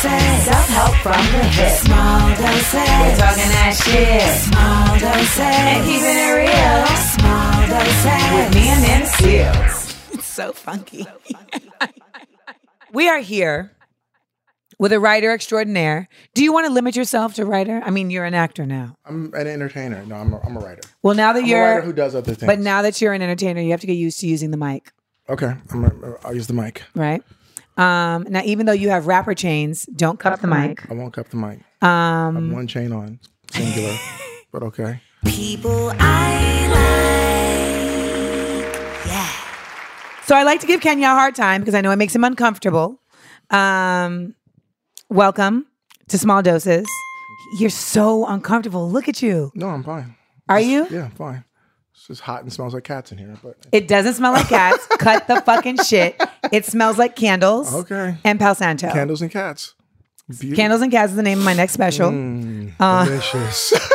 Small doses. Self-help from the hip. Small doses. We're talking that shit. Small doses. And keeping it real. Small doses. With me and them seals. It's so funky. we are here with a writer extraordinaire. Do you want to limit yourself to writer? I mean, you're an actor now. I'm an entertainer. No, I'm a, I'm a writer. Well, now that I'm you're a writer who does other things. But now that you're an entertainer, you have to get used to using the mic, okay, I'm a, I'll use the mic. right? Um, now, even though you have rapper chains, don't cup the mic. I won't cup the mic. Um, I have one chain on, singular, but okay. People I like. Yeah. So I like to give Kenya a hard time because I know it makes him uncomfortable. Um, welcome to Small Doses. You're so uncomfortable. Look at you. No, I'm fine. Are you? Yeah, I'm fine. It's just hot and smells like cats in here, but It doesn't smell like cats. Cut the fucking shit. It smells like candles. Okay. And Palo Santo. candles and cats. Beautiful. Candles and Cats is the name of my next special. Uh, Delicious.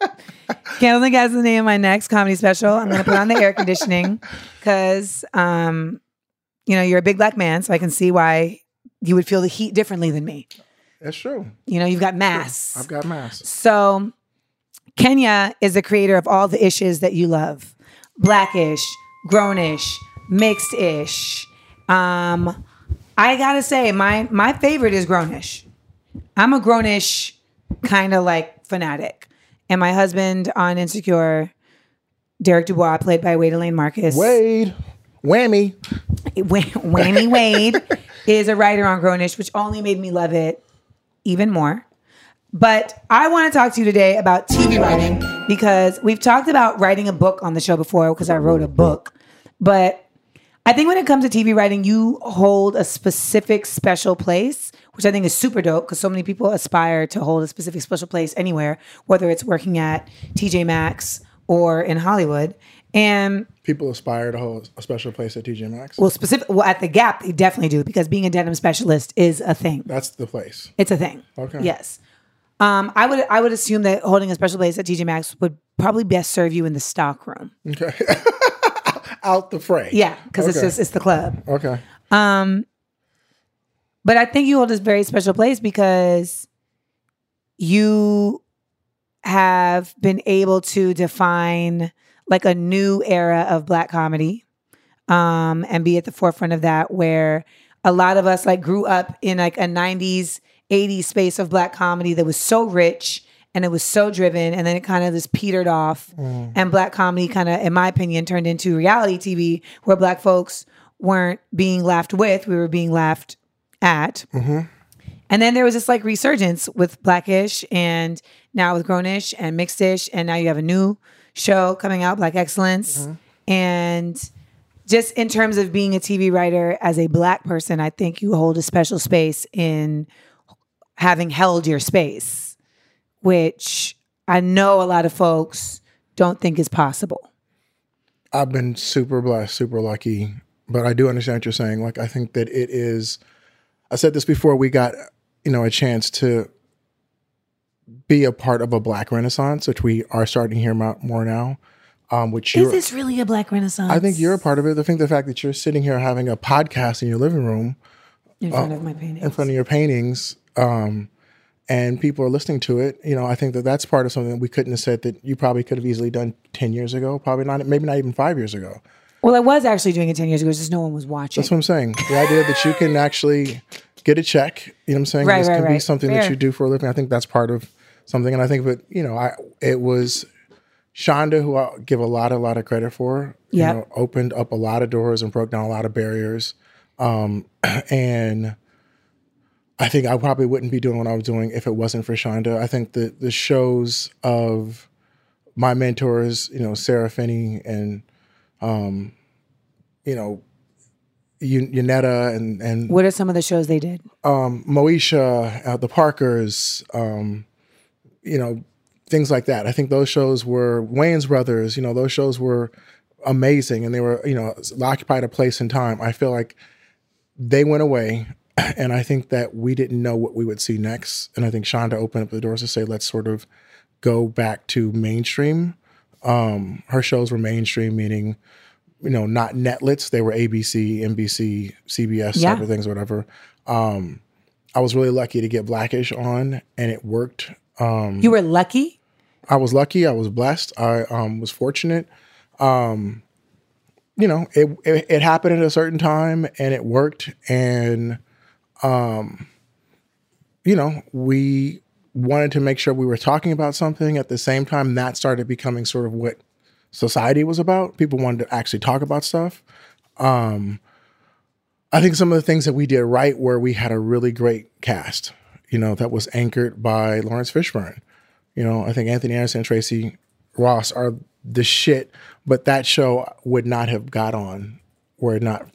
Candles and cats is the name of my next comedy special. I'm going to put on the air conditioning because, um, you know, you're a big black man, so I can see why you would feel the heat differently than me. That's true. You know, you've got mass. I've got mass. So, Kenya is the creator of all the ishes that you love blackish, grownish, mixed ish. Um, I gotta say, my my favorite is grownish. I'm a grownish kind of like fanatic. And my husband on Insecure, Derek Dubois, played by Wade Allain-Marcus. Wade, whammy. Wh- Whammy Wade is a writer on Grownish, which only made me love it even more. But I want to talk to you today about TV writing because we've talked about writing a book on the show before because I wrote a book. But I think when it comes to TV writing, you hold a specific special place, which I think is super dope because so many people aspire to hold a specific special place anywhere, whether it's working at TJ Maxx or in Hollywood. And People aspire to hold a special place at TJ Maxx. well, specific. Well, at the Gap, they definitely do because being a denim specialist is a thing. That's the place. It's a thing. Okay. Yes. Um, I would. I would assume that holding a special place at TJ Maxx would probably best serve you in the stock room. Okay. Out the fray. Yeah, because it's just it's the club. Okay. Um, But I think you hold this very special place because you have been able to define like a new era of black comedy um, and be at the forefront of that where a lot of us like grew up in like a 90s 80s space of black comedy that was so rich and it was so driven and then it kind of just petered off mm. and black comedy kind of in my opinion turned into reality tv where black folks weren't being laughed with we were being laughed at mm-hmm. and then there was this like resurgence with Blackish and now with Grownish and Mixedish. And now you have a new show coming out, Black Excellence. Mm-hmm. And just in terms of being a TV writer as a black person, I think you hold a special space in having held your space, which I know a lot of folks don't think is possible. I've been super blessed, super lucky, but I do understand what you're saying. Like, I think that it is. I said this before. We got, you know, a chance to be a part of a Black Renaissance, which we are starting to hear about more now. Um, which Is this really a black renaissance? I think you're a part of it. I think the fact that you're sitting here having a podcast in your living room in front of my painting. in front of your paintings, um, and people are listening to it. You know, I think that that's part of something that we couldn't have said that you probably could have easily done ten years ago. Probably not, maybe not even five years ago. Well, I was actually doing it 10 years ago, just no one was watching. That's what I'm saying. The idea that you can actually get a check, you know what I'm saying? Right, this right, can be something Fair. that you do for a living. I think that's part of something. And I think that, you know, I it was Shonda, who I give a lot, a lot of credit for, you Yep. know, opened up a lot of doors and broke down a lot of barriers. Um, and I think I probably wouldn't be doing what I was doing if it wasn't for Shonda. I think the the shows of my mentors, you know, Sara Finney and um, you know, Yunetta and and What are some of the shows they did? um, Moesha, uh, the Parkers, um, you know, things like that. I think those shows were Wayans Brothers. You know, those shows were amazing and they were, you know, occupied a place in time. I feel like they went away and I think that we didn't know what we would see next. And I think Shonda opened up the doors to say, let's sort of go back to mainstream. Um, her shows were mainstream, meaning, you know, not netlets. They were ABC, NBC, CBS Yeah. type of things, whatever. Um, I was really lucky to get Blackish on, and it worked. Um, You were lucky. I was lucky. I was blessed. I um, was fortunate. Um, you know, it, it it happened at a certain time, and it worked. And um, you know, we wanted to make sure we were talking about something at the same time. That started becoming sort of what society was about. People wanted to actually talk about stuff. Um, I think some of the things that we did right were we had a really great cast. You know, that was anchored by Laurence Fishburne. You know, I think Anthony Anderson and Tracee Ross are the shit, but that show would not have got on were it not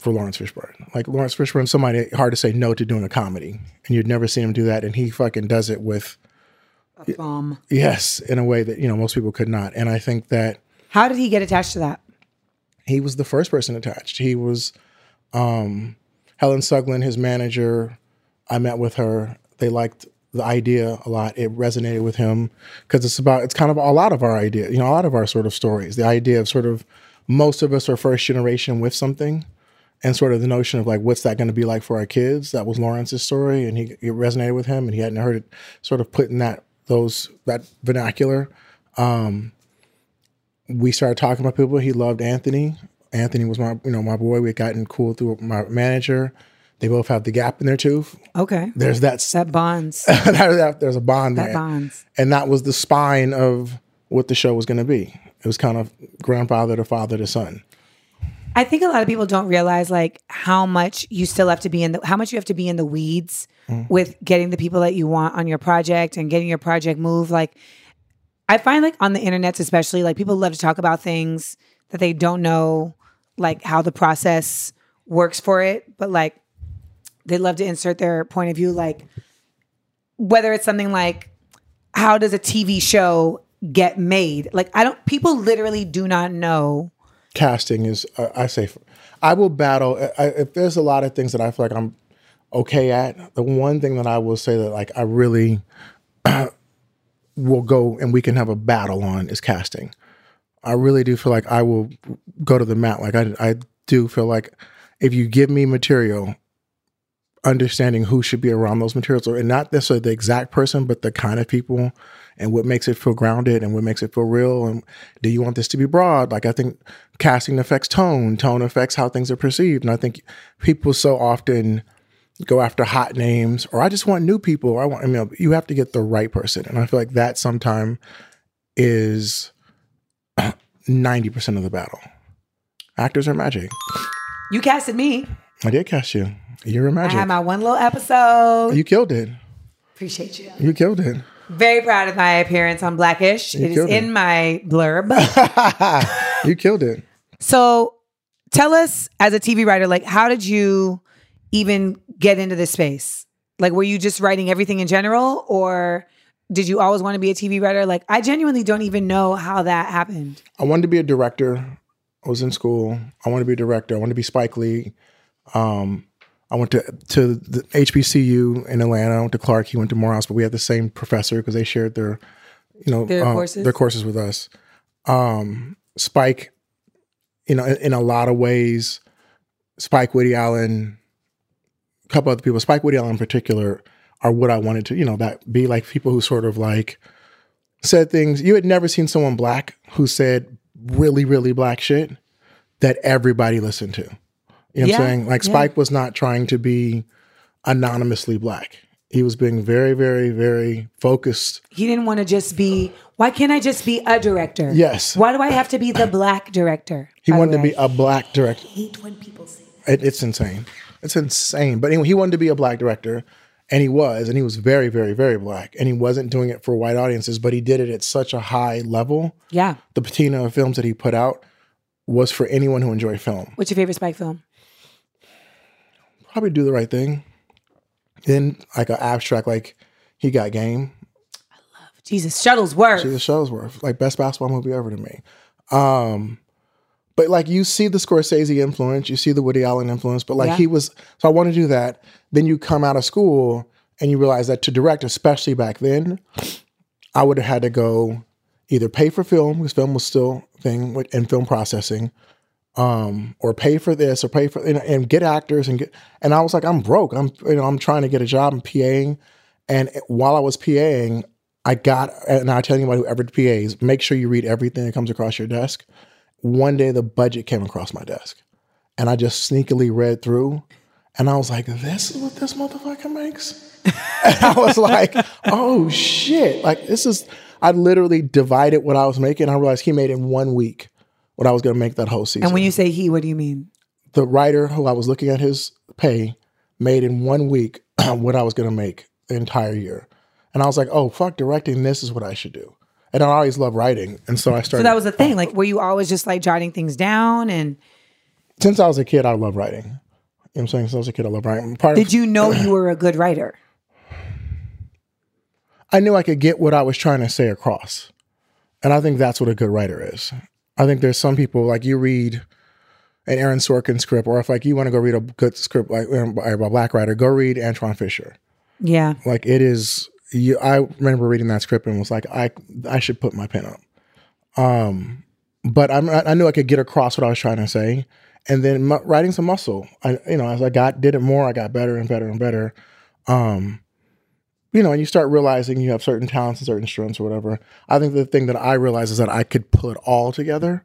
for Laurence Fishburne. Like Laurence Fishburne, somebody hard to say no to doing a comedy, and you'd never seen him do that, and he fucking does it with a bomb. yes, in a way that you know most people could not. And I think that how did he get attached to that? he was the first person attached. He was um, Helen Sugland, his manager. I met with her. They liked the idea a lot. It resonated with him because it's about it's kind of a lot of our idea, you know, a lot of our sort of stories. The idea of sort of most of us are first generation with something, and sort of the notion of like what's that going to be like for our kids. That was Lawrence's story, and he it resonated with him, and he hadn't heard it sort of put in that those that vernacular. Um, we started talking about people. He loved Anthony. Anthony was my, you know, my boy. We had gotten cool through my manager. They both have the gap in their tooth. Okay, There's that, that bonds. that, that- there's a bond that there, bonds. and that was the spine of what the show was going to be. It was kind of grandfather to father to son. I think a lot of people don't realize like how much you still have to be in the how much you have to be in the weeds mm. with getting the people that you want on your project and getting your project moved. Like I find like on the internet especially like people love to talk about things that they don't know like how the process works for it, but like they love to insert their point of view like whether it's something like how does a TV show get made? Like I don't people literally do not know casting is uh, I say I will battle I, if there's a lot of things that I feel like I'm okay at. The one thing that I will say that like I really will go and we can have a battle on is casting. I really do feel like I will go to the mat. Like I I do feel like if you give me material understanding who should be around those materials or and not necessarily the exact person but the kind of people and what makes it feel grounded and what makes it feel real and do you want this to be broad? Like i think casting affects tone. Tone affects how things are perceived. And i think people so often go after hot names or i just want new people i want I mean, you have to get the right person. And i feel like that sometime is 90% of the battle. Actors are magic. You casted me. i did cast you. You're magic I had my one little episode. you killed it. Appreciate you. you killed it Very proud of my appearance on Blackish. It is it. in my blurb. you killed it so tell us as a TV writer, like how did you even get into this space? Like were you just writing everything in general or did you always want to be a TV writer? Like I genuinely don't even know how that happened. I wanted to be a director. I was in school. I wanted to be a director. I wanted to be Spike Lee. Um, I went to to the HBCU in Atlanta. I went to Clark. He went to Morehouse, but we had the same professor because they shared their, you know, Their uh, courses? their courses with us. Um, Spike, you know, in, in a lot of ways, Spike Woody Allen, a couple other people, Spike Woody Allen in particular, are what I wanted to, you know, that be like people who sort of like said things you had never seen someone black who said really, really black shit that everybody listened to. You know Yeah, what I'm saying? Like yeah. Spike was not trying to be anonymously black. He was being very, very, very focused. He didn't want to just be, why can't I just be a director? Yes. Why do I have to be the black director? He wanted to be a black director. hate when people say that. It, it's insane. It's insane. But anyway, he wanted to be a black director, and he was, and he was very, very, very black. And he wasn't doing it for white audiences, but he did it at such a high level. Yeah. The patina of films that he put out was for anyone who enjoyed film. What's your favorite Spike film? Probably do the right thing. Then like an abstract, like he got game. I love Jesus, Shuttlesworth. Jesus Shuttlesworth, like best basketball movie ever to me. Um, but like you see the Scorsese influence, you see the Woody Allen influence, but like Yeah. he was. So I want to do that. Then you come out of school and you realize that to direct, especially back then, I would have had to go either pay for film because film was still a thing with, and film processing, um, or pay for this or pay for and, and get actors and get. And I was like, I'm broke. I'm you know I'm trying to get a job in PAing, and while I was PAing, I got and I tell anybody who ever PAs, make sure you read everything that comes across your desk. One day the budget came across my desk, and I just sneakily read through, and I was like, this is what this motherfucker makes. and I was like, oh shit! Like this is. I literally divided what I was making. I realized he made in one week what I was going to make that whole season. And when you say he, what do you mean? the writer who I was looking at his pay made in one week what I was going to make the entire year. And I was like, oh, fuck, directing this is what I should do. And I always love writing. And so I started. So that was the thing. Like, oh. were you always just like jotting things down? And Since I was a kid, I love writing. You know what I'm saying? Since I was a kid, I love writing. Part did of, you know you were a good writer? I knew I could get what I was trying to say across. And I think that's what a good writer is. I think there's some people, like you read an Aaron Sorkin script, or if like you want to go read a good script like um, by a black writer, go read Antwone Fisher. Yeah. like it is you, i remember reading that script and was like i i should put my pen up um but I'm, i knew i could get across what i was trying to say and then writing some muscle i you know as i got did it more i got better and better and better um you know and you start realizing you have certain talents and certain strengths or whatever i think the thing that i realized is that i could pull it all together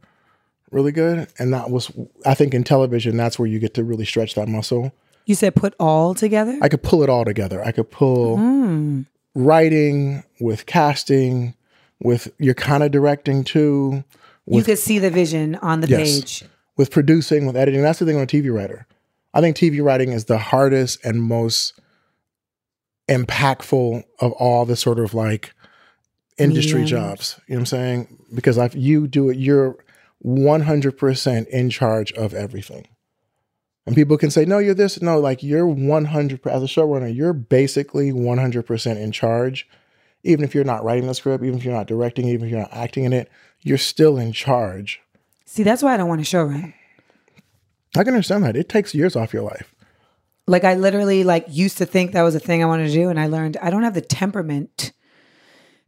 really good and that was i think in television that's where you get to really stretch that muscle You said put all together? I could pull it all together. I could pull Mm. writing with casting, with you're kind of directing too, you could see the vision on the Yes. page. with producing, with editing. That's the thing on a TV writer. I think TV writing is the hardest and most impactful of all the sort of like industry Mediums. jobs. You know what I'm saying? Because if you do it, you're 100% in charge of everything. And people can say, no, you're this. No, like you're 100, as a showrunner, you're basically 100% in charge. Even if you're not writing the script, even if you're not directing, even if you're not acting in it, you're still in charge. See, that's why I don't want to show run. I can understand that. It takes years off your life. Like I literally like used to think that was a thing I wanted to do, and I learned I don't have the temperament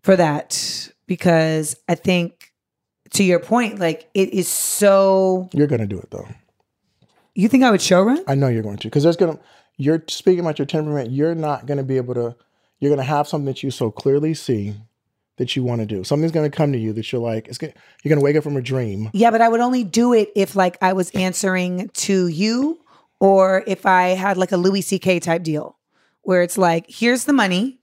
for that because I think, to your point, like it is so. You're going to do it though. You think I would show run? I know you're going to because there's going to, you're speaking about your temperament. You're not going to be able to, you're going to have something that you so clearly see that you want to do. Something's going to come to you that you're like, it's gonna, you're going to wake up from a dream. Yeah, but I would only do it if like I was answering to you or if I had like a Louis C.K. type deal where it's like, here's the money,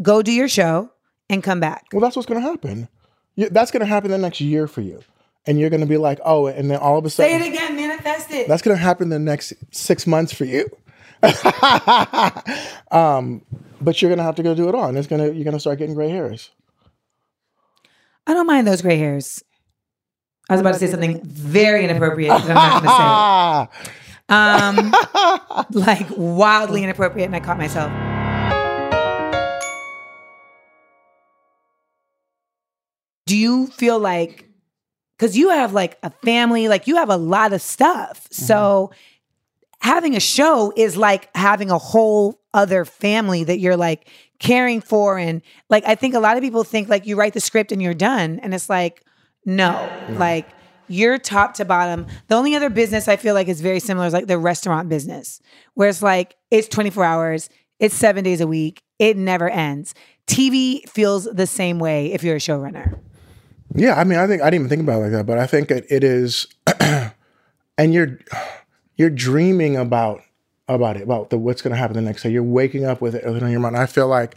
go do your show and come back. Well, that's what's going to happen. That's going to happen the next year for you. And you're going to be like, oh, and then all of a sudden. Say it again, manifest it. that's going to happen the next six months for you. um, but you're going to have to go do it all. And it's going to, you're going to start getting gray hairs. I don't mind those gray hairs. I was about to say something very inappropriate that I'm not going to say. Um, like wildly inappropriate, and I caught myself. Do you feel like, because you have like a family, like you have a lot of stuff. So having a show is like having a whole other family that you're like caring for. And like, I think a lot of people think like you write the script and you're done. And it's like, no, like you're top to bottom. The only other business I feel like is very similar is like the restaurant business, where it's like it's 24 hours, it's seven days a week, it never ends. TV feels the same way if you're a showrunner. Yeah, I mean, I think I didn't even think about it like that, but I think it, it is, and you're you're dreaming about about it, about the what's going to happen the next day. You're waking up with it on your mind. I feel like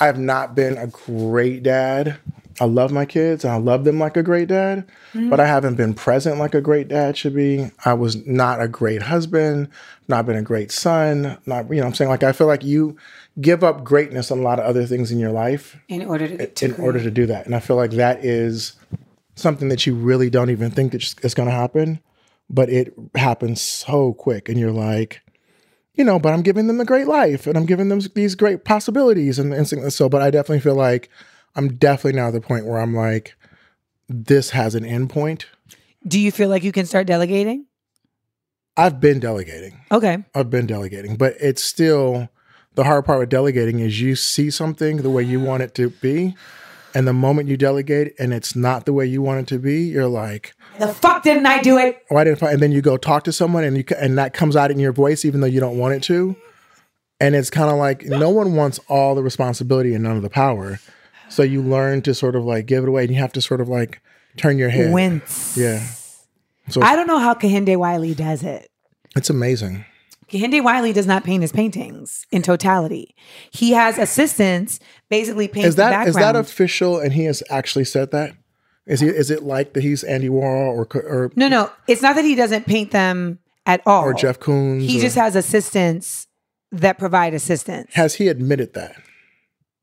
I have not been a great dad. I love my kids and I love them like a great dad, but I mm-hmm. haven't been present like a great dad should be. I was not a great husband, not been a great son, not you know I'm saying like I feel like you give up greatness on a lot of other things in your life In order to, to in order to do that. And I feel like that is something that you really don't even think that it's going to happen, but it happens so quick. And you're like, you know, but I'm giving them a great life and I'm giving them these great possibilities. And, and so, but I definitely feel like I'm definitely now at the point where I'm like, this has an end point. Do you feel like you can start delegating? I've been delegating. Okay. I've been delegating, but it's still the hard part with delegating is you see something the way you want it to be, and the moment you delegate and it's not the way you want it to be, you're like, The fuck didn't I do it? "Oh, I didn't." Find, and then you go talk to someone, and you and that comes out in your voice, even though you don't want it to. And it's kind of like no one wants all the responsibility and none of the power, so you learn to sort of like give it away, and you have to sort of like turn your head. Wince. Yeah, So I don't know how Kehinde Wiley does it. it's amazing. Kehinde Wiley does not paint his paintings in totality. He has assistants basically paint Is the that background. is that official? And he has actually said that. Is he? Is it like that? He's Andy Warhol or or no, no. It's not that he doesn't paint them at all. or Jeff Koons? He or- just has assistants that provide assistance. has he admitted that?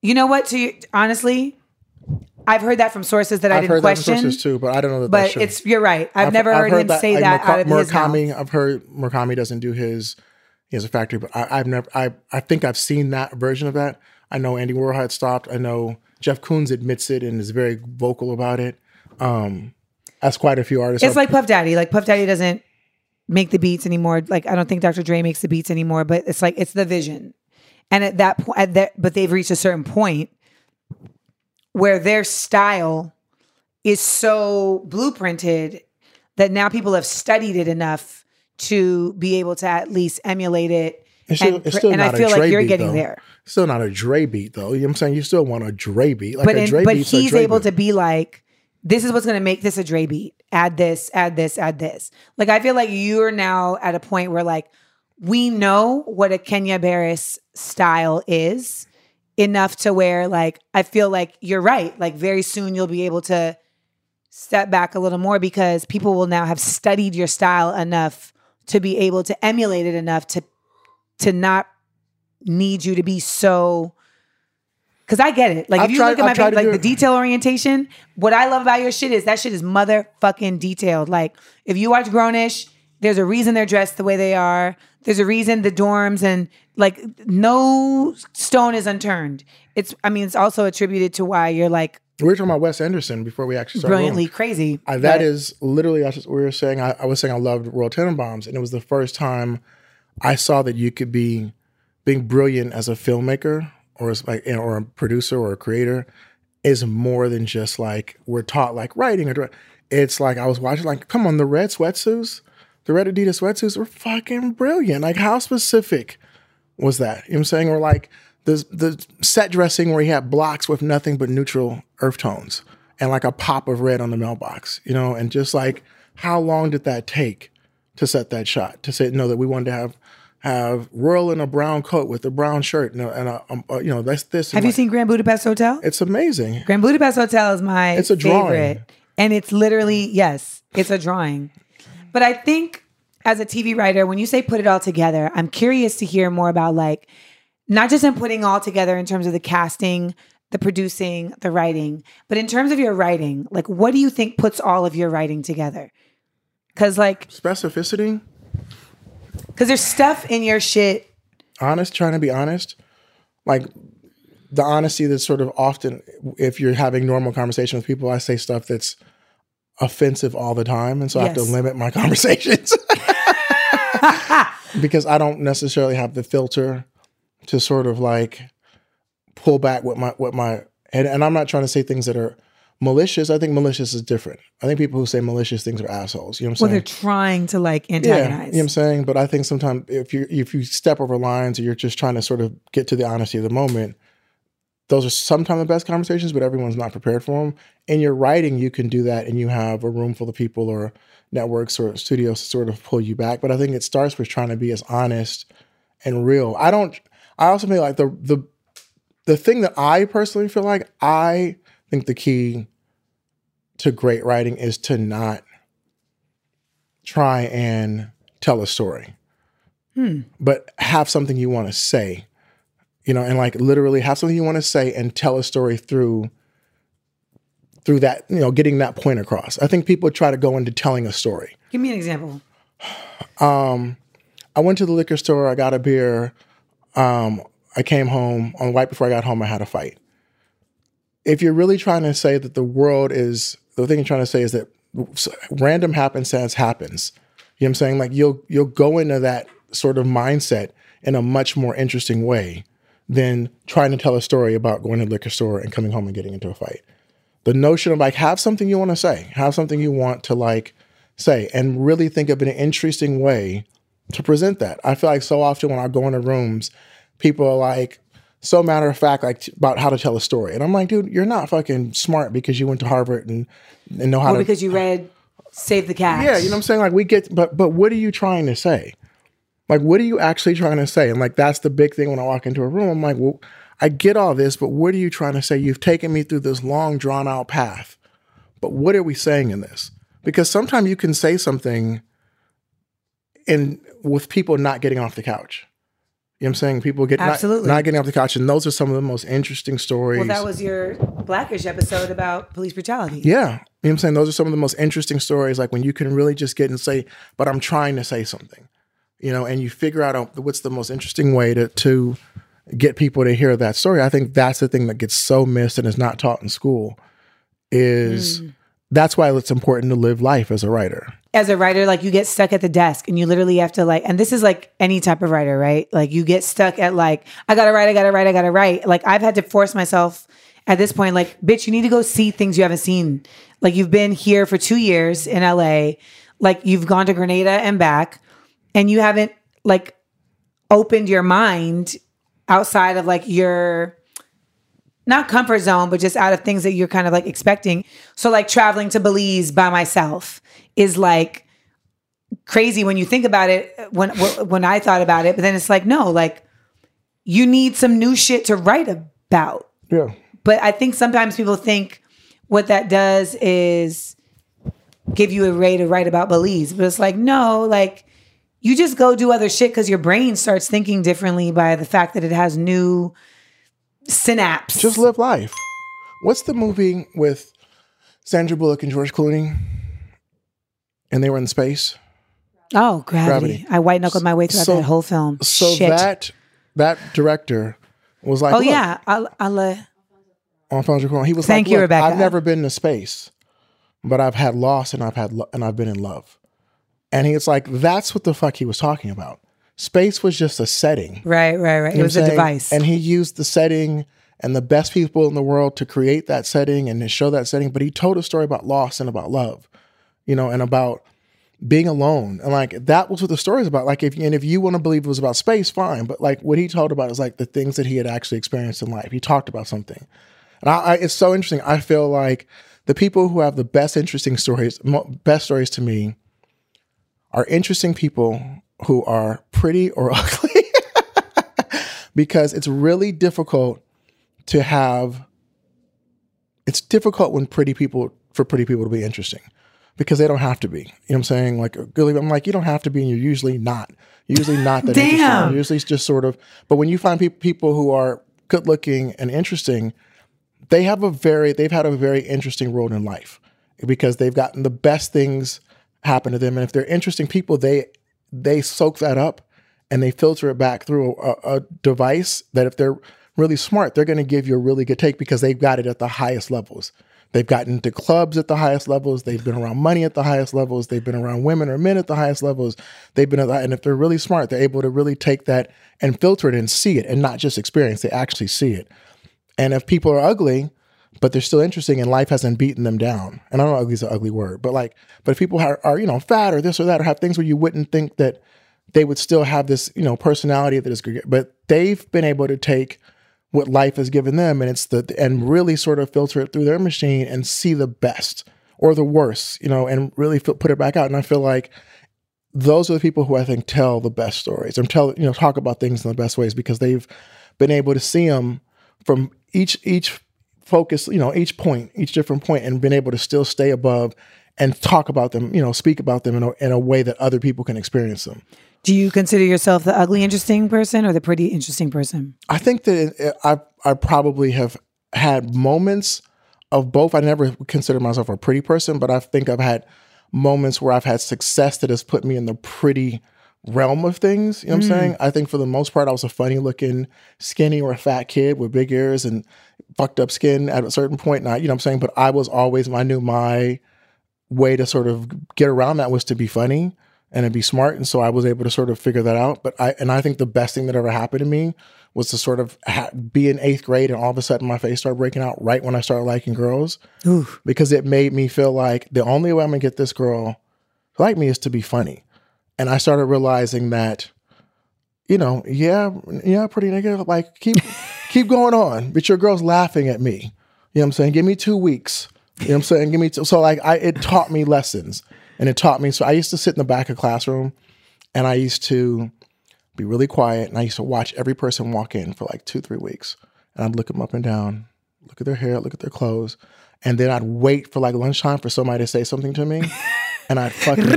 You know what? To honestly, I've heard that from sources that I I've didn't heard that question. from sources too, but I don't know that. but that's it's you're right. I've, never heard, him say like, that Muraka- out of his mouth. I've heard Murakami doesn't do his. He has a factory, but I, I've never. I I think I've seen that version of that. I know Andy Warhol had stopped. I know Jeff Koons admits it and is very vocal about it. Um, as quite a few artists. It's are- like Puff Daddy. Like Puff Daddy doesn't make the beats anymore. Like I don't think Dr. Dre makes the beats anymore. But it's like it's the vision, and at that point, at that, but they've reached a certain point where their style is so blueprinted that now people have studied it enough to be able to at least emulate it. It's still, and it's still and I feel like you're beat, getting though. there. Still not a Dre beat though. You know what I'm saying? You still want a Dre beat. Like but a in, Dre but he's able beat. to be like, this is what's going to make this a Dre beat. Add this, add this, add this. Like I feel like you're now at a point where like we know what a Kenya Barris style is enough to where like I feel like you're right. Like very soon you'll be able to step back a little more because people will now have studied your style enough to be able to emulate it enough to to not need you to be so because I get it. Like I've if you tried- look at my page, like the detail orientation, what I love about your shit is that shit is motherfucking detailed. Like if you watch Grownish, there's a reason they're dressed the way they are. There's a reason the dorms and like no stone is unturned. It's I mean it's also attributed to why you're like we were talking about Wes Anderson before we actually started. brilliantly rolling. crazy. I, that But- is literally that's what we were saying. I, I was saying I loved Royal Tenenbaums, and it was the first time I saw that you could be being brilliant as a filmmaker or as like or a producer or a creator is more than just like we're taught like writing or direct- it's like I was watching like come on the red sweatsuits, the red Adidas sweatsuits were fucking brilliant. Like how specific was that? You know what I'm saying? Or like the the set dressing where he had blocks with nothing but neutral earth tones and like a pop of red on the mailbox, you know, and just like how long did that take to set that shot? To say no that we wanted to have have Royal in a brown coat with a brown shirt and a, and a um, uh, you know that's this. Have you like- seen Grand Budapest Hotel? It's amazing. Grand Budapest Hotel is my It's a drawing. favorite. And it's literally, yes, it's a drawing. But I think as a TV writer, when you say put it all together, I'm curious to hear more about like not just in putting all together in terms of the casting, the producing, the writing, but in terms of your writing, like what do you think puts all of your writing together? Cause like, Specificity, cause there's stuff in your shit. honest, trying to be honest, like the honesty that's sort of often if you're having normal conversation with people, I say stuff that's offensive all the time, and so I have to limit my conversations because I don't necessarily have the filter to sort of like pull back with my with my and, and I'm not trying to say things that are malicious. I think malicious is different. I think people who say malicious things are assholes. You know what I'm Well, saying? Well, they're trying to like Yeah, you know what I'm saying? But I think sometimes if you if you step over lines or you're just trying to sort of get to the honesty of the moment, those are sometimes the best conversations, but everyone's not prepared for them. In your writing, you can do that, and you have a room full of people or networks or studios to sort of pull you back. But I think it starts with trying to be as honest and real. I don't. I also feel like the the the thing that I personally feel like I think the key to great writing is to not try and tell a story, hmm. but have something you want to say, you know, and like literally have something you want to say and tell a story through through that, you know, getting that point across. I think people try to go into telling a story. Give me an example. Um, I went to the liquor store, I got a beer, um, I came home, on right before I got home, I had a fight. If you're really trying to say that the world is the thing you're trying to say is that random happenstance happens. You know what I'm saying? Like you'll you'll go into that sort of mindset in a much more interesting way than trying to tell a story about going to the liquor store and coming home and getting into a fight. The notion of like have something you want to say, have something you want to like say, and really think of an interesting way to present that. I feel like so often when I go into rooms, people are like, so matter of fact, like t- about how to tell a story. And I'm like, dude, you're not fucking smart because you went to Harvard and, and know how Or to because you read Save the Cat. yeah, you know what I'm saying? Like we get but but what are you trying to say? Like what are you actually trying to say? And like that's the big thing when I walk into a room. I'm like, well, I get all this, but what are you trying to say? You've taken me through this long drawn out path. But what are we saying in this? Because sometimes you can say something and with people not getting off the couch. You know what I'm saying? People get not, Absolutely. not getting off the couch. And those are some of the most interesting stories. Well, that was your Blackish episode about police brutality. Yeah. You know what I'm saying? Those are some of the most interesting stories, like when you can really just get and say, but I'm trying to say something, you know, and you figure out uh, what's the most interesting way to, to get people to hear that story. I think that's the thing that gets so missed and is not taught in school is that's why it's important to live life as a writer. as a writer, like you get stuck at the desk and you literally have to like, and this is like any type of writer, right? Like you get stuck at like, I gotta write, I gotta write, I gotta write. Like I've had to force myself at this point, like, bitch, you need to go see things you haven't seen. Like you've been here for two years in LA, like you've gone to Grenada and back, and you haven't like opened your mind outside of like your not comfort zone, but just out of things that you're kind of like expecting. So like traveling to Belize by myself is like crazy when you think about it. When when I thought about it, but then it's like no, like you need some new shit to write about. Yeah. But I think sometimes people think what that does is give you a way to write about Belize. But it's like, no, like you just go do other shit because your brain starts thinking differently by the fact that it has new synapse. Just live life. What's the movie with Sandra Bullock and George Clooney? And they were in space. oh, gravity. Gravity. I white knuckled my way through So- that whole film. So shit. that that director was like, oh "Look, yeah, I'll, I'll, uh, Alfonso Cuarón. He was Thank like, you, "Look, Rebecca." I've never been to space, but I've had loss and I've had lo- and I've been in love." And he's like, "That's what the fuck he was talking about. Space was just a setting. right, right, right. It You know was a saying? device. and he used the setting and the best people in the world to create that setting and to show that setting. But he told a story about loss and about love, you know, and about being alone. And like that was what the story is about. Like if and if you want to believe it was about space, fine. But like what he told about is like the things that he had actually experienced in life. He talked about something. And I, I it's so interesting. I feel like the people who have the best interesting stories, mo- best stories to me, are interesting people who are pretty or ugly. because it's really difficult to have it's difficult when pretty people for pretty people to be interesting because they don't have to be. You know what I'm saying? Like I'm like, you don't have to be, and you're usually not. You're usually not that interesting. You're usually it's just sort of. But when you find people people who are good looking and interesting, they have a very they've had a very interesting road in life because they've gotten the best things happen to them, and if they're interesting people, they they soak that up and they filter it back through a, a device that if they're really smart, they're going to give you a really good take because they've got it at the highest levels. They've gotten to clubs at the highest levels. They've been around money at the highest levels. They've been around women or men at the highest levels. They've been. And if they're really smart, they're able to really take that and filter it and see it and not just experience, they actually see it. And if people are ugly, but they're still interesting and life hasn't beaten them down. And I know ugly is an ugly word, but like, but if people are, are, you know, fat or this or that, or have things where you wouldn't think that they would still have this, you know, personality that is good, but they've been able to take what life has given them and it's the, and really sort of filter it through their machine and see the best or the worst, you know, and really feel, put it back out. And I feel like those are the people who I think tell the best stories and tell, you know, talk about things in the best ways because they've been able to see them from each, each focus, you know, each point, each different point, and been able to still stay above and talk about them, you know, speak about them in a, in a way that other people can experience them. Do you consider yourself the ugly, interesting person or the pretty, interesting person? I think that I I probably have had moments of both. I never consider myself a pretty person, but I think I've had moments where I've had success that has put me in the pretty realm of things. You know what I'm saying? Mm. I think for the most part, I was a funny looking, skinny or fat kid with big ears and fucked up skin at a certain point. Not, you know what I'm saying? But I was always, I knew my way to sort of get around that was to be funny and to be smart. And so I was able to sort of figure that out. But I, and I think the best thing that ever happened to me was to sort of ha- be in eighth grade and all of a sudden my face started breaking out right when I started liking girls because it made me feel like the only way I'm gonna get this girl to like me is to be funny. And I started realizing that, you know, yeah, yeah, pretty nigga, like keep keep going on, but your girl's laughing at me. You know what I'm saying? Give me two weeks. You know what I'm saying? Give me two. So like I it taught me lessons. And it taught me so I used to sit in the back of classroom and I used to be really quiet and I used to watch every person walk in for like two, three weeks. And I'd look them up and down, look at their hair, look at their clothes. And then I'd wait for like lunchtime for somebody to say something to me. and I'd fucking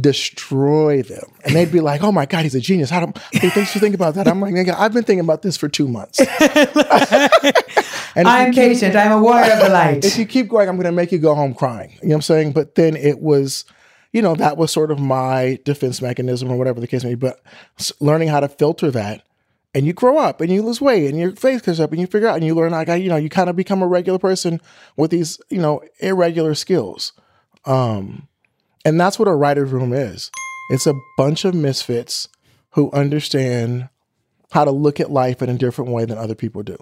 destroy them. And they'd be like, oh my God, he's a genius. How do hey, thanks for think about that? I'm like, nigga, I've been thinking about this for two months. and I'm you patient. I'm a warrior of the light. if you keep going, I'm going to make you go home crying. You know what I'm saying? But then it was, you know, that was sort of my defense mechanism or whatever the case may be. But learning how to filter that, and you grow up and you lose weight and your face comes up and you figure out and you learn like you know, you kind of become a regular person with these, you know, irregular skills. Um, and that's what a writer's room is. It's a bunch of misfits who understand how to look at life in a different way than other people do.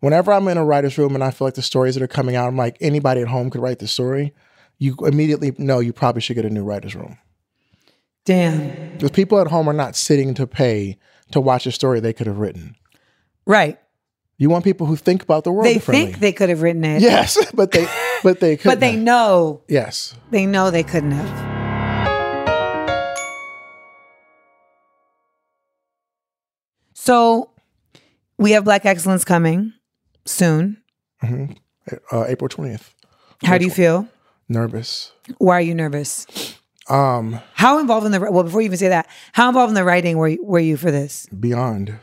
Whenever I'm in a writer's room and I feel like the stories that are coming out, I'm like, anybody at home could write this story. You immediately know you probably should get a new writer's room. Damn. Because people at home are not sitting to pay to watch a story they could have written. Right. You want people who think about the world They think they could have written it. yes, but they but they could But they know. Yes. They know they couldn't have. So we have Black Excellence coming soon. Uh, April 20th. How do you feel? Nervous. Why are you nervous? Um, How involved in the well? Before you even say that, how involved in the writing were you, were you for this? beyond.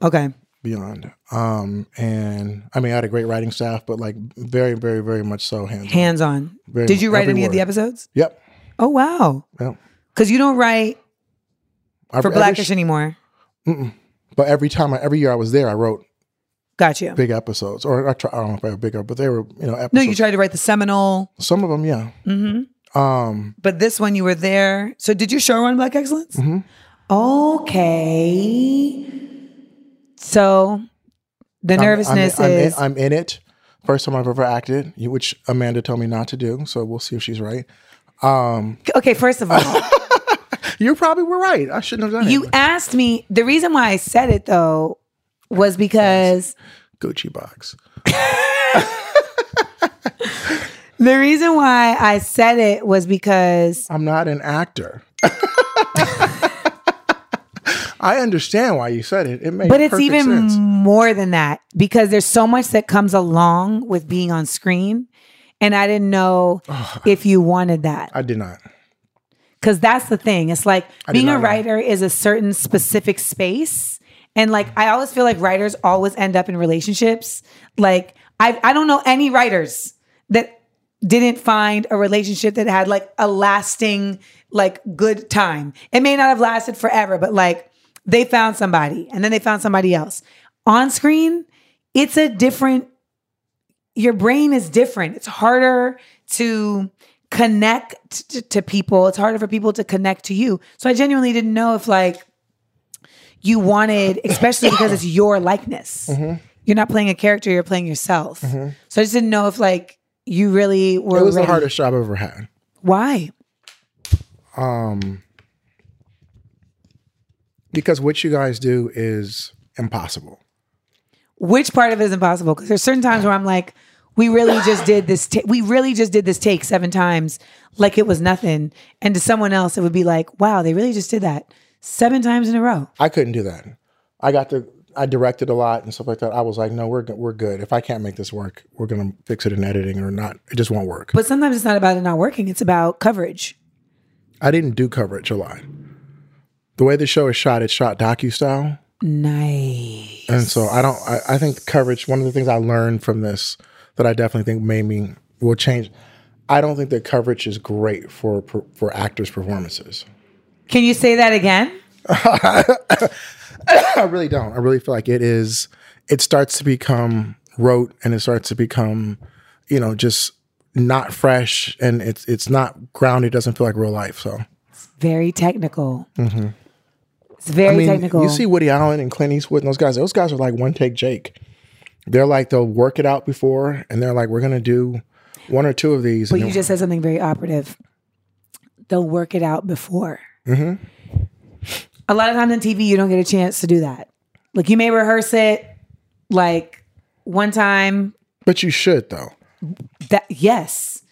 Okay, Beyond. Um, and I mean I had a great writing staff, but like very, very, very much so hands hands on. Did you write any of the episodes? Yep. Oh wow, Yep. because you don't write for Blackish sh- anymore. But every time, I, every year I was there, I wrote Got you. big episodes, or I, try, I don't know if they were bigger, but they were, you know, episodes. No, you tried to write the seminal, Some of them, yeah. Mm-hmm. Um, but this one you were there. So did you show run Black Excellence? Mm-hmm. Okay. So the I'm- I'm, nervousness I'm, is in, I'm in it. First time I've ever acted, which Amanda told me not to do. So we'll see if she's right. Um, okay. First of all, You probably were right. I shouldn't have done you it. You asked me. The reason why I said it though was because Gucci box. the reason why I said it was because I'm not an actor. I understand why you said it. It made but it's even sense. more than that because there's so much that comes along with being on screen and i didn't know if you wanted that I did not. because that's the thing it's like did being a writer is a certain specific space and like i always feel like writers always end up in relationships like i, I don't know any writers that didn't find a relationship that had like a lasting like good time it may not have lasted forever but like they found somebody and then they found somebody else. On screen it's a different your brain is different. It's harder to connect t- to people. It's harder for people to connect to you. So i genuinely didn't know if like you wanted especially because it's your likeness. You're not playing a character you're playing yourself. So i just didn't know if like you really were It was ready. the hardest job I've ever had. why? Um, because what you guys do is impossible. which part of it is impossible because there's certain times where i'm like we really just did this ta- we really just did this take seven times like it was nothing and to someone else it would be like wow they really just did that seven times in a row I couldn't do that. I got to. I directed a lot and stuff like that. I was like, no, we're we're good. If I can't make this work, we're gonna fix it in editing or not. It just won't work. but sometimes it's not about it not working it's about coverage I didn't do coverage a lot. The way the show is shot, it's shot docu style, nice and so I don't. I, I think coverage. One of the things I learned from this that I definitely think made me will change. I don't think that coverage is great for for actors' performances. can you say that again I really don't. I really feel like it is. It starts to become rote, and it starts to become, you know, just not fresh and it's it's not grounded. It doesn't feel like real life. So Very technical. Mm-hmm. It's very I mean, technical. you see Woody Allen and Clint Eastwood and those guys. Those guys are like one take Jake. They're like they'll work it out before, and they're like, we're gonna do one or two of these. but you just said something very operative. They'll work it out before. Mm-hmm. A lot of times on TV, you don't get a chance to do that. Like you may rehearse it like one time. but you should though. That yes,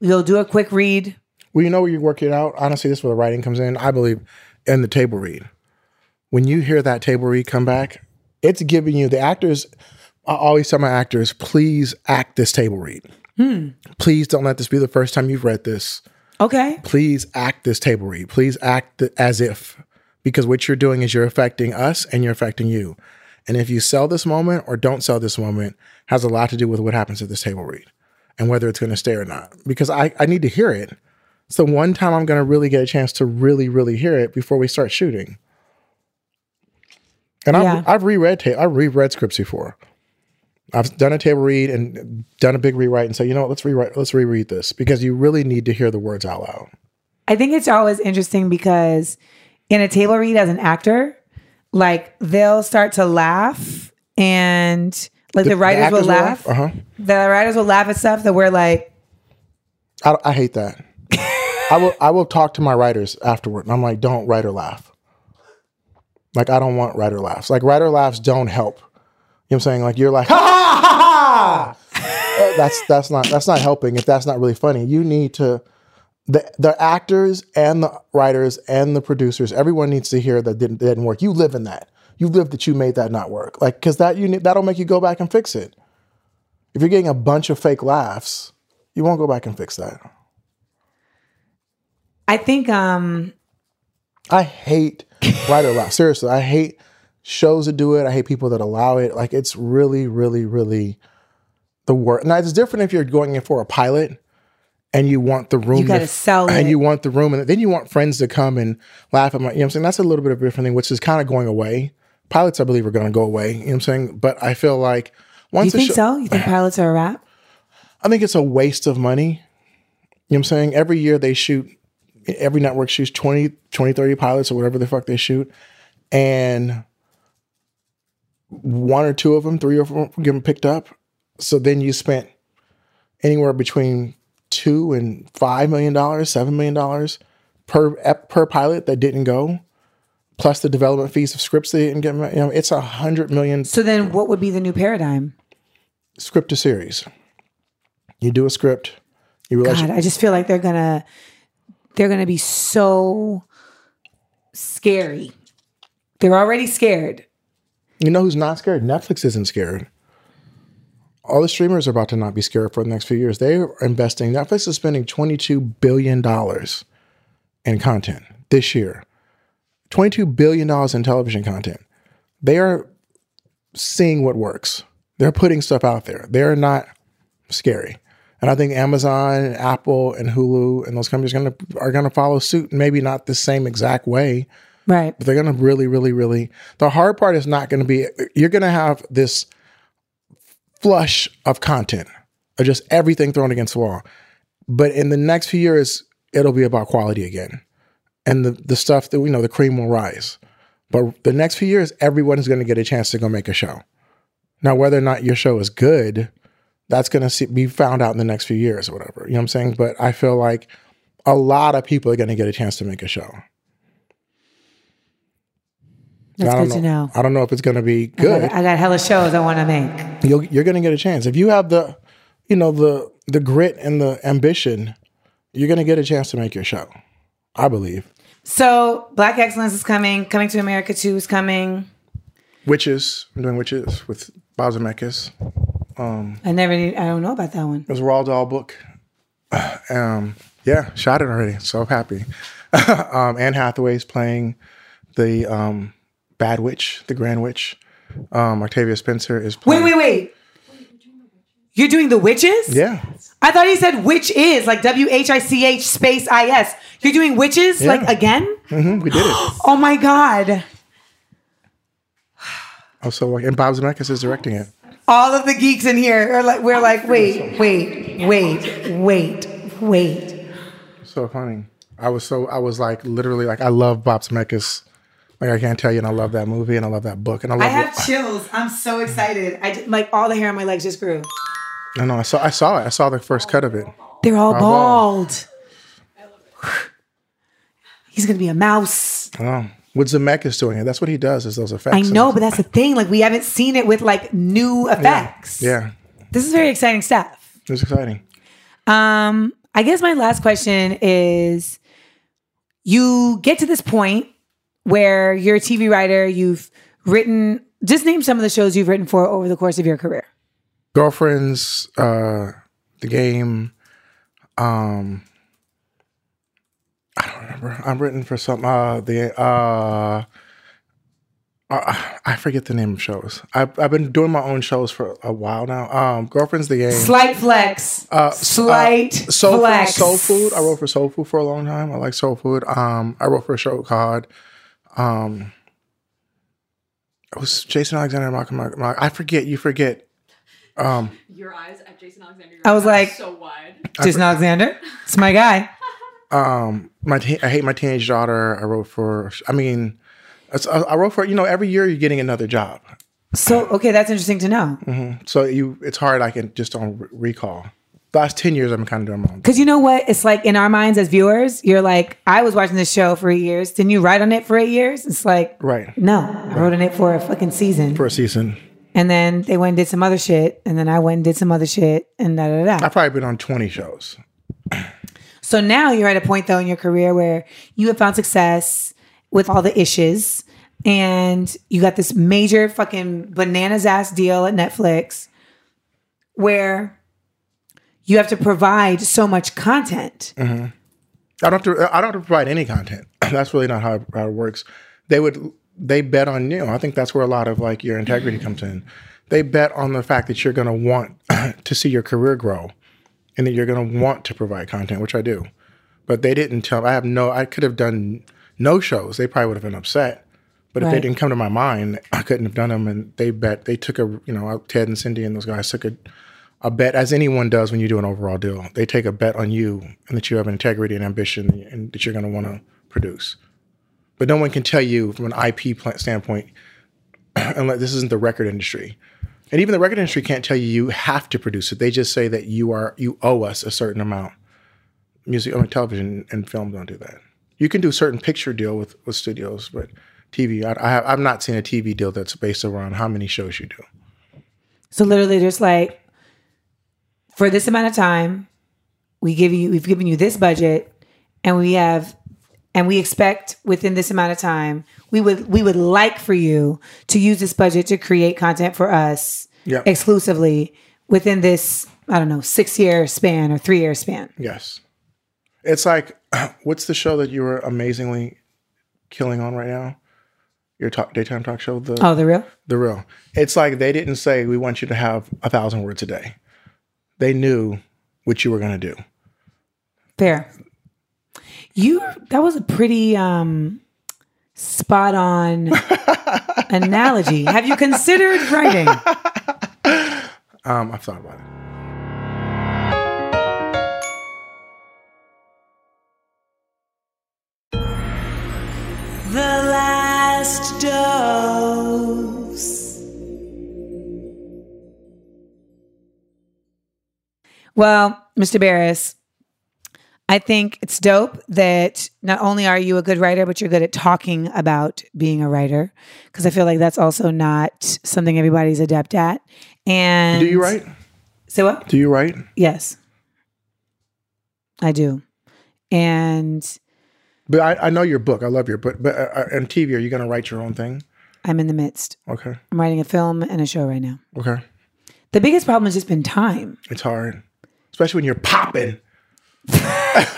you'll do a quick read. Well, you know where you work it out. Honestly, this is where the writing comes in. I believe in the table read. When you hear that table read come back, it's giving you the actors. I always tell my actors, please act this table read. Hmm. Please don't let this be the first time you've read this. Okay. Please act this table read. Please act it as if, because what you're doing is you're affecting us and you're affecting you. And if you sell this moment or don't sell this moment, has a lot to do with what happens at this table read and whether it's going to stay or not. Because I, I need to hear it. It's the one time I'm going to really get a chance to really, really hear it before we start shooting. And Yeah. I've, I've reread ta- I've reread scripts before. I've done a table read and done a big rewrite and say, you know what, let's rewrite, let's reread this because you really need to hear the words out loud. I think it's always interesting because in a table read as an actor, like they'll start to laugh and like the, writers will laugh. Uh huh. The writers will laugh at stuff that we're like, I, I hate that. I will I will talk to my writers afterward, and I'm like, don't write or laugh. Like I don't want writer laughs. Like writer laughs don't help. You know what I'm saying? Like you're like, ha ha ha ha. Uh, That's that's not that's not helping. If that's not really funny, you need to. The the actors and the writers and the producers, everyone needs to hear that didn't didn't work. You live in that. You live that you made that not work. Like because that you that'll make you go back and fix it. If you're getting a bunch of fake laughs, you won't go back and fix that. I think um I hate writer laugh. Seriously, I hate shows that do it. I hate people that allow it. Like it's really, really, really the worst. Now it's different if you're going in for a pilot and you want the room. You gotta to- sell and it. you want the room, and then you want friends to come and laugh at my. You know what I'm saying? That's a little bit of a different thing, which is kind of going away. Pilots, I believe, are going to go away. You know what I'm saying? But I feel like once You think show, so? You think pilots are a wrap? I think it's a waste of money. You know what I'm saying? Every year they shoot, every network shoots 20, 20, 30 pilots or whatever the fuck they shoot. And one or two of them, three of them get them picked up. So then you spent anywhere between two and five million dollars, seven million dollars per ep- per pilot that didn't go, plus the development fees of scripts they didn't get. You know, it's a hundred million So then what would be the new paradigm? script to series. You do a script, you realize God, I just feel like they're gonna they're gonna be so scary. They're already scared. You know who's not scared? Netflix isn't scared. All the streamers are about to not be scared for the next few years. They are investing. Netflix is spending $22 billion in content this year. $22 billion in television content. They are seeing what works. They're putting stuff out there. They're not scary. And I think Amazon, and Apple, and Hulu and those companies are gonna are gonna follow suit. Maybe not the same exact way, Right. but they're going to really, really, really. The hard part is not going to be, you're going to have this flush of content of just everything thrown against the wall. But in the next few years, it'll be about quality again. And the, the stuff that we know, the cream will rise. But the next few years, everyone is going to get a chance to go make a show. Now, whether or not your show is good, that's going to be found out in the next few years or whatever. You know what I'm saying? But I feel like a lot of people are going to get a chance to make a show. That's I don't good to know. I don't know if it's going to be I good. got, I got hella shows I want to make. You'll, you're going to get a chance if you have the, you know, the the grit and the ambition. You're going to get a chance to make your show. I believe. So Black Excellence is coming. Coming to America 2 is coming. Witches. I'm doing witches with Bob Zemeckis. I never I don't know about that one. It was a Roald Dahl book. Um, yeah, shot it already. So happy. um, Anne Hathaway's playing the um, bad witch, the Grand Witch. Um, Octavia Spencer is Wait, playing. wait, wait. You're doing the witches? Yeah. I thought he said witch is like W H I C H space I S. You're doing witches Yeah. like again? hmm we did it. Oh my god! Also, like, and Bob Zemeckis is directing it. All of the geeks in here are like, we're like, wait, wait. wait, wait, wait. So funny. I was so I was like literally like I love Bob Zemeckis. Like I can't tell you, and I love that movie, and I love that book, and I love. I have chills. I'm so excited. I just, like all the hair on my legs just grew. I know. I saw. I saw it. I saw the first cut of it. They're all bald. bald. He's gonna be a mouse. Oh, with Zemeckis doing it, that's what he does. Is those effects? I know, but that's the thing. Like we haven't seen it with like new effects. yeah, This is very exciting stuff. It's exciting. Um, I guess my last question is you get to this point where you're a TV writer, you've written just name some of the shows you've written for over the course of your career. Girlfriends, uh, the game. Um, remember. I'm written for some. Uh, the uh, uh, I forget the name of shows. I've I've been doing my own shows for a while now. Um, Girlfriends, the game. Slight flex. Uh, Slight soul flex. food, soul food. I wrote for soul food for a long time. I like soul food. Um, I wrote for a show called, um, it was Jason Alexander. Malcolm, Malcolm, I forget. You forget. Um, Your eyes at Jason Alexander. I was like- so wide. Jason Alexander. It's my guy. Um, my te- I hate my teenage daughter. I wrote for. I mean, I, wrote for. You know, every year you're getting another job. So okay, that's interesting to know. So you, it's hard. I can just don't re- recall. The last ten years, I'm kind of doing my own. Because you know what? It's like in our minds as viewers, you're like, I was watching this show for eight years. Didn't you write on it for eight years? It's like, Right no, I wrote on it for a fucking season. for a season. and then they went and did some other shit. And then I went and did some other shit and da da da. I've probably been on twenty shows. So now you're at a point though in your career where you have found success with all the issues and you got this major fucking bananas ass deal at Netflix where you have to provide so much content. Mm-hmm. I don't have to. I don't have to provide any content. That's really not how, how it works. They would. They bet on you. I think that's where a lot of like your integrity comes in. They bet on the fact that you're going to want to see your career grow, and that you're going to want to provide content, which I do. But they didn't tell. I have no. I could have done no shows. They probably would have been upset. But if they didn't come to my mind, I couldn't have done them. And they bet. They took a. You know, uh, Ted and Cindy and those guys took a a bet as anyone does when you do an overall deal. They take a bet on you and that you have integrity and ambition and that you're going to want to produce. But no one can tell you from an IP plant standpoint, unless this isn't the record industry. And even the record industry can't tell you you have to produce it. They just say that you are you owe us a certain amount. Music, I mean, television and film don't do that. You can do a certain picture deal with with studios, but TV, I, I have, I've not seen a TV deal that's based around how many shows you do. So literally just like for this amount of time, we give you we've given you this budget and we have and we expect within this amount of time, we would we would like for you to use this budget to create content for us Yeah. exclusively within this, I don't know, six year span or three year span. Yes. It's like, what's the show that you were amazingly killing on right now? Your talk, daytime talk show, the Oh, the real? the real. It's like they didn't say we want you to have a thousand words a day. They knew what you were going to do. Fair. You that was a pretty um spot on analogy. Have you considered writing? Um, I've thought about it. The last dose. Well, Mr. Barris, I think it's dope that not only are you a good writer, but you're good at talking about being a writer. Because I feel like that's also not something everybody's adept at. And Do you write? Say what? Do you write? Yes, I do. And But I, I know your book. I love your book. But uh, uh, on TV, are you going to write your own thing? I'm in the midst. Okay. I'm writing a film and a show right now. Okay. The biggest problem has just been time. It's hard, especially when you're popping.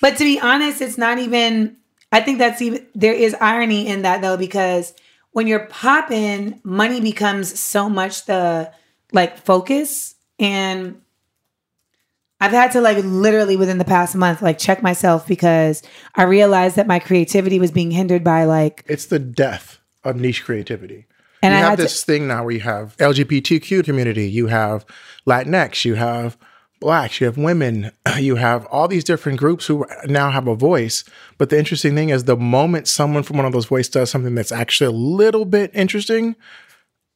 But to be honest, it's not even. I think that's even. There is irony in that though, because when you're popping, money becomes so much the like focus, and I've had to like literally within the past month like check myself because I realized that my creativity was being hindered by like It's the death of niche creativity. And you I have had to- this thing now where you have LGBTQ community, you have Latinx, you have blacks, you have women, you have all these different groups who now have a voice. But the interesting thing is the moment someone from one of those voices does something that's actually a little bit interesting,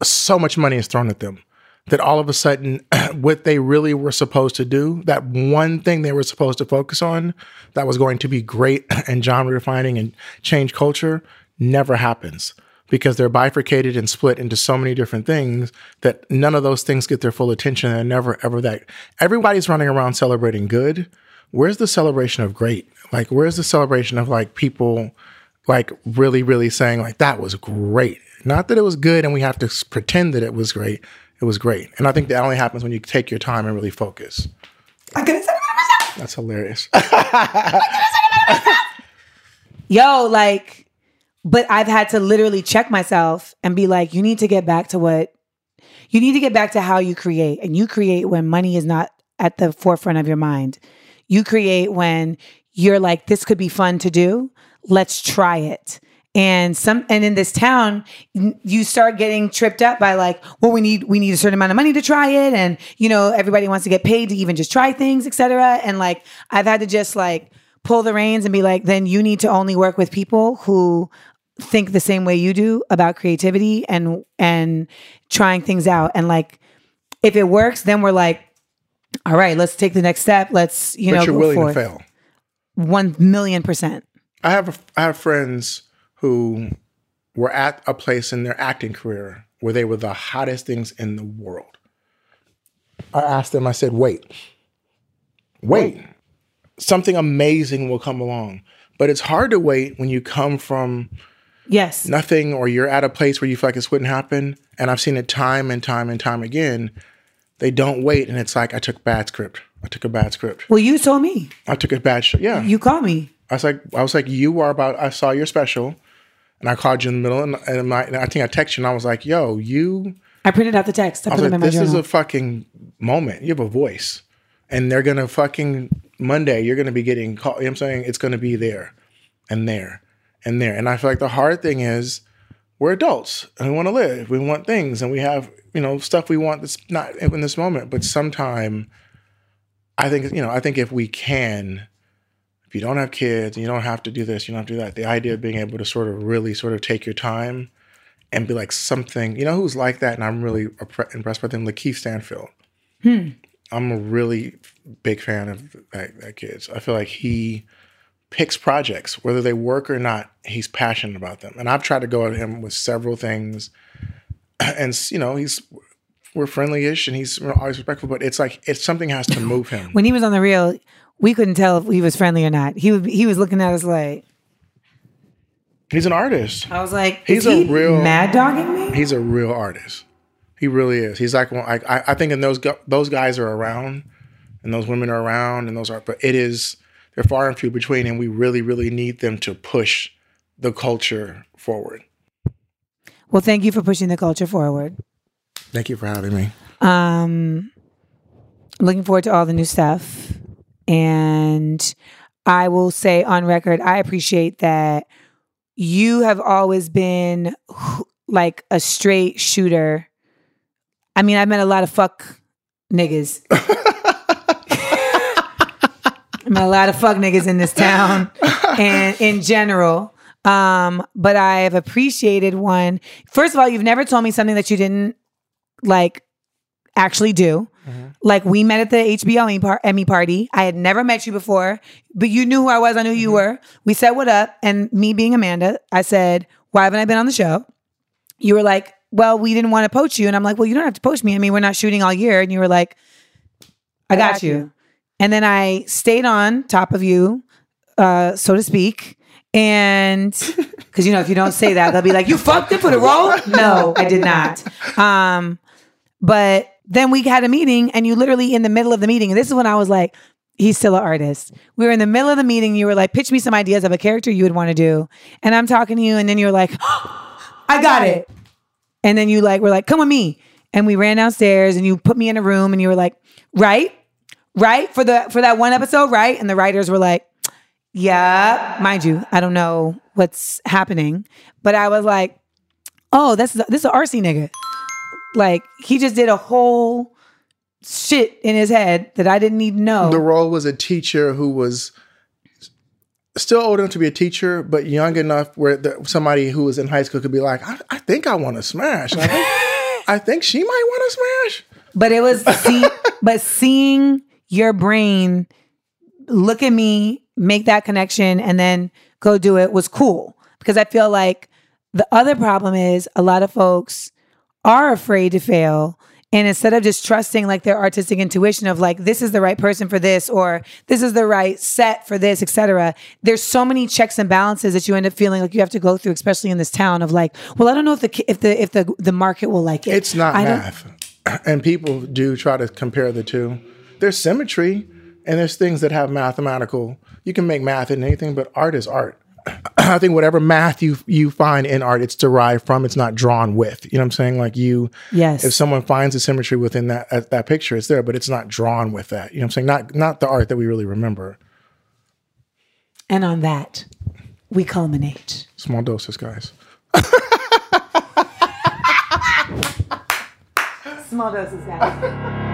so much money is thrown at them that all of a sudden what they really were supposed to do that one thing they were supposed to focus on that was going to be great and genre refining and change culture never happens because they're bifurcated and split into so many different things that none of those things get their full attention and never ever that everybody's running around celebrating good. Where's the celebration of great? Like where's the celebration of like people like really really saying like that was great. Not that it was good and we have to pretend that it was great it was great. And i think that only happens when you take your time and really focus. I could've said it myself. that's hilarious. Yo, like, but I've had to literally check myself and be like, you need to get back to what you need to get back to how you create. And you create when money is not at the forefront of your mind. You create when you're like, this could be fun to do. Let's try it. And some and in this town, you start getting tripped up by like, well, we need we need a certain amount of money to try it, and you know everybody wants to get paid to even just try things, etc. And like, I've had to just like pull the reins and be like, then you need to only work with people who think the same way you do about creativity and and trying things out. And like, if it works, then we're like, all right, let's take the next step. Let's you but know you're willing forth. to fail One million percent. I have I have friends who were at a place in their acting career where they were the hottest things in the world. I asked them, I said, wait, wait, something amazing will come along. But it's hard to wait when you come from Yes. nothing or you're at a place where you feel like this wouldn't happen. And I've seen it time and time and time again. They don't wait. And it's like, I took bad script. I took a bad script. Well, you told me. I took a bad sh- Yeah. You called me. I was like, I was like, you are about. I saw your special, and I called you in the middle, and, and, my, and I think I texted you, and I was like, yo, you. I printed out the text. I, I was like, in my this is a fucking moment. You have a voice, and they're gonna fucking Monday. You're gonna be getting call. You know what I'm saying it's gonna be there, and there, and there. And I feel like the hard thing is, we're adults and we want to live. We want things, and we have you know stuff we want that's not in this moment. But sometime, I think you know. I think if we can if you don't have kids, you don't have to do this, you don't have to do that. The idea of being able to sort of really sort of take your time and be like something, you know, who's like that, and I'm really impressed by them, LaKeith Stanfield. Hmm. I'm a really big fan of that, that kid. I feel like he picks projects, whether they work or not. He's passionate about them, and I've tried to go at him with several things, and you know, he's we're friendly-ish, and he's always respectful. But it's like it's something has to move him. when he was on the real, we couldn't tell if he was friendly or not. He would, he was looking at us like He's an artist. I was like, He's is he a real- mad dogging me. He's a real artist. He really is. He's like, one- I, I think, and those those guys are around, and those women are around, and those are. But it is they're far and few between, and we really, really need them to push the culture forward. Well, thank you for pushing the culture forward. Thank you for having me. Um, looking forward to all the new stuff, and I will say on record, I appreciate that you have always been like a straight shooter. I mean, I met a lot of fuck niggas. I a lot of fuck niggas in this town and in general. Um, but I have appreciated one. First of all, you've never told me something that you didn't like actually do. Like we met at the HBO Emmy, par- Emmy party. I had never met you before, but you knew who I was. I knew who you were. We said what up, and me being Amanda, I said, "Why haven't I been on the show?" You were like, "Well, we didn't want to poach you," and I'm like, "Well, you don't have to poach me. I mean, we're not shooting all year." And you were like, "I got, you. And then I stayed on top of you, uh, so to speak. And because you know, if you don't say that, they'll be like, "You fucked it for the role." No, I did not. Um, but then we had a meeting, and you literally in the middle of the meeting, and this is when I was like, "He's still an artist." We were in the middle of the meeting. You were like, "Pitch me some ideas of a character you would want to do," and I'm talking to you, and then you were like, "I got it." And then you like were like, "Come with me," and we ran downstairs, and you put me in a room, and you were like, "Right." Right for the for that one episode, right? And the writers were like, yeah, mind you, I don't know what's happening, but I was like, oh, this that's this is an RC nigga. Like he just did a whole shit in his head that I didn't even know. The role was a teacher who was still old enough to be a teacher, but young enough where the, somebody who was in high school could be like, I, I think I want to smash. I think, I think she might want to smash. But it was see, but seeing your brain look at me, make that connection, and then go do it was cool because I feel like the other problem is a lot of folks are afraid to fail. And instead of just trusting like their artistic intuition of like this is the right person for this or this is the right set for this, etc. There's so many checks and balances that you end up feeling like you have to go through, especially in this town of like, well, I don't know if the if the if the the market will like it. It's not I math. And people do try to compare the two. There's symmetry and there's things that have mathematical. You can make math in anything, but art is art. I think whatever math you you find in art, it's derived from. It's not drawn with. You know what I'm saying? Like you, Yes. If someone finds a symmetry within that uh, that picture, it's there, but it's not drawn with that. You know what I'm saying? Not not the art that we really remember. And on that, we culminate. Small doses, guys. Small doses, guys.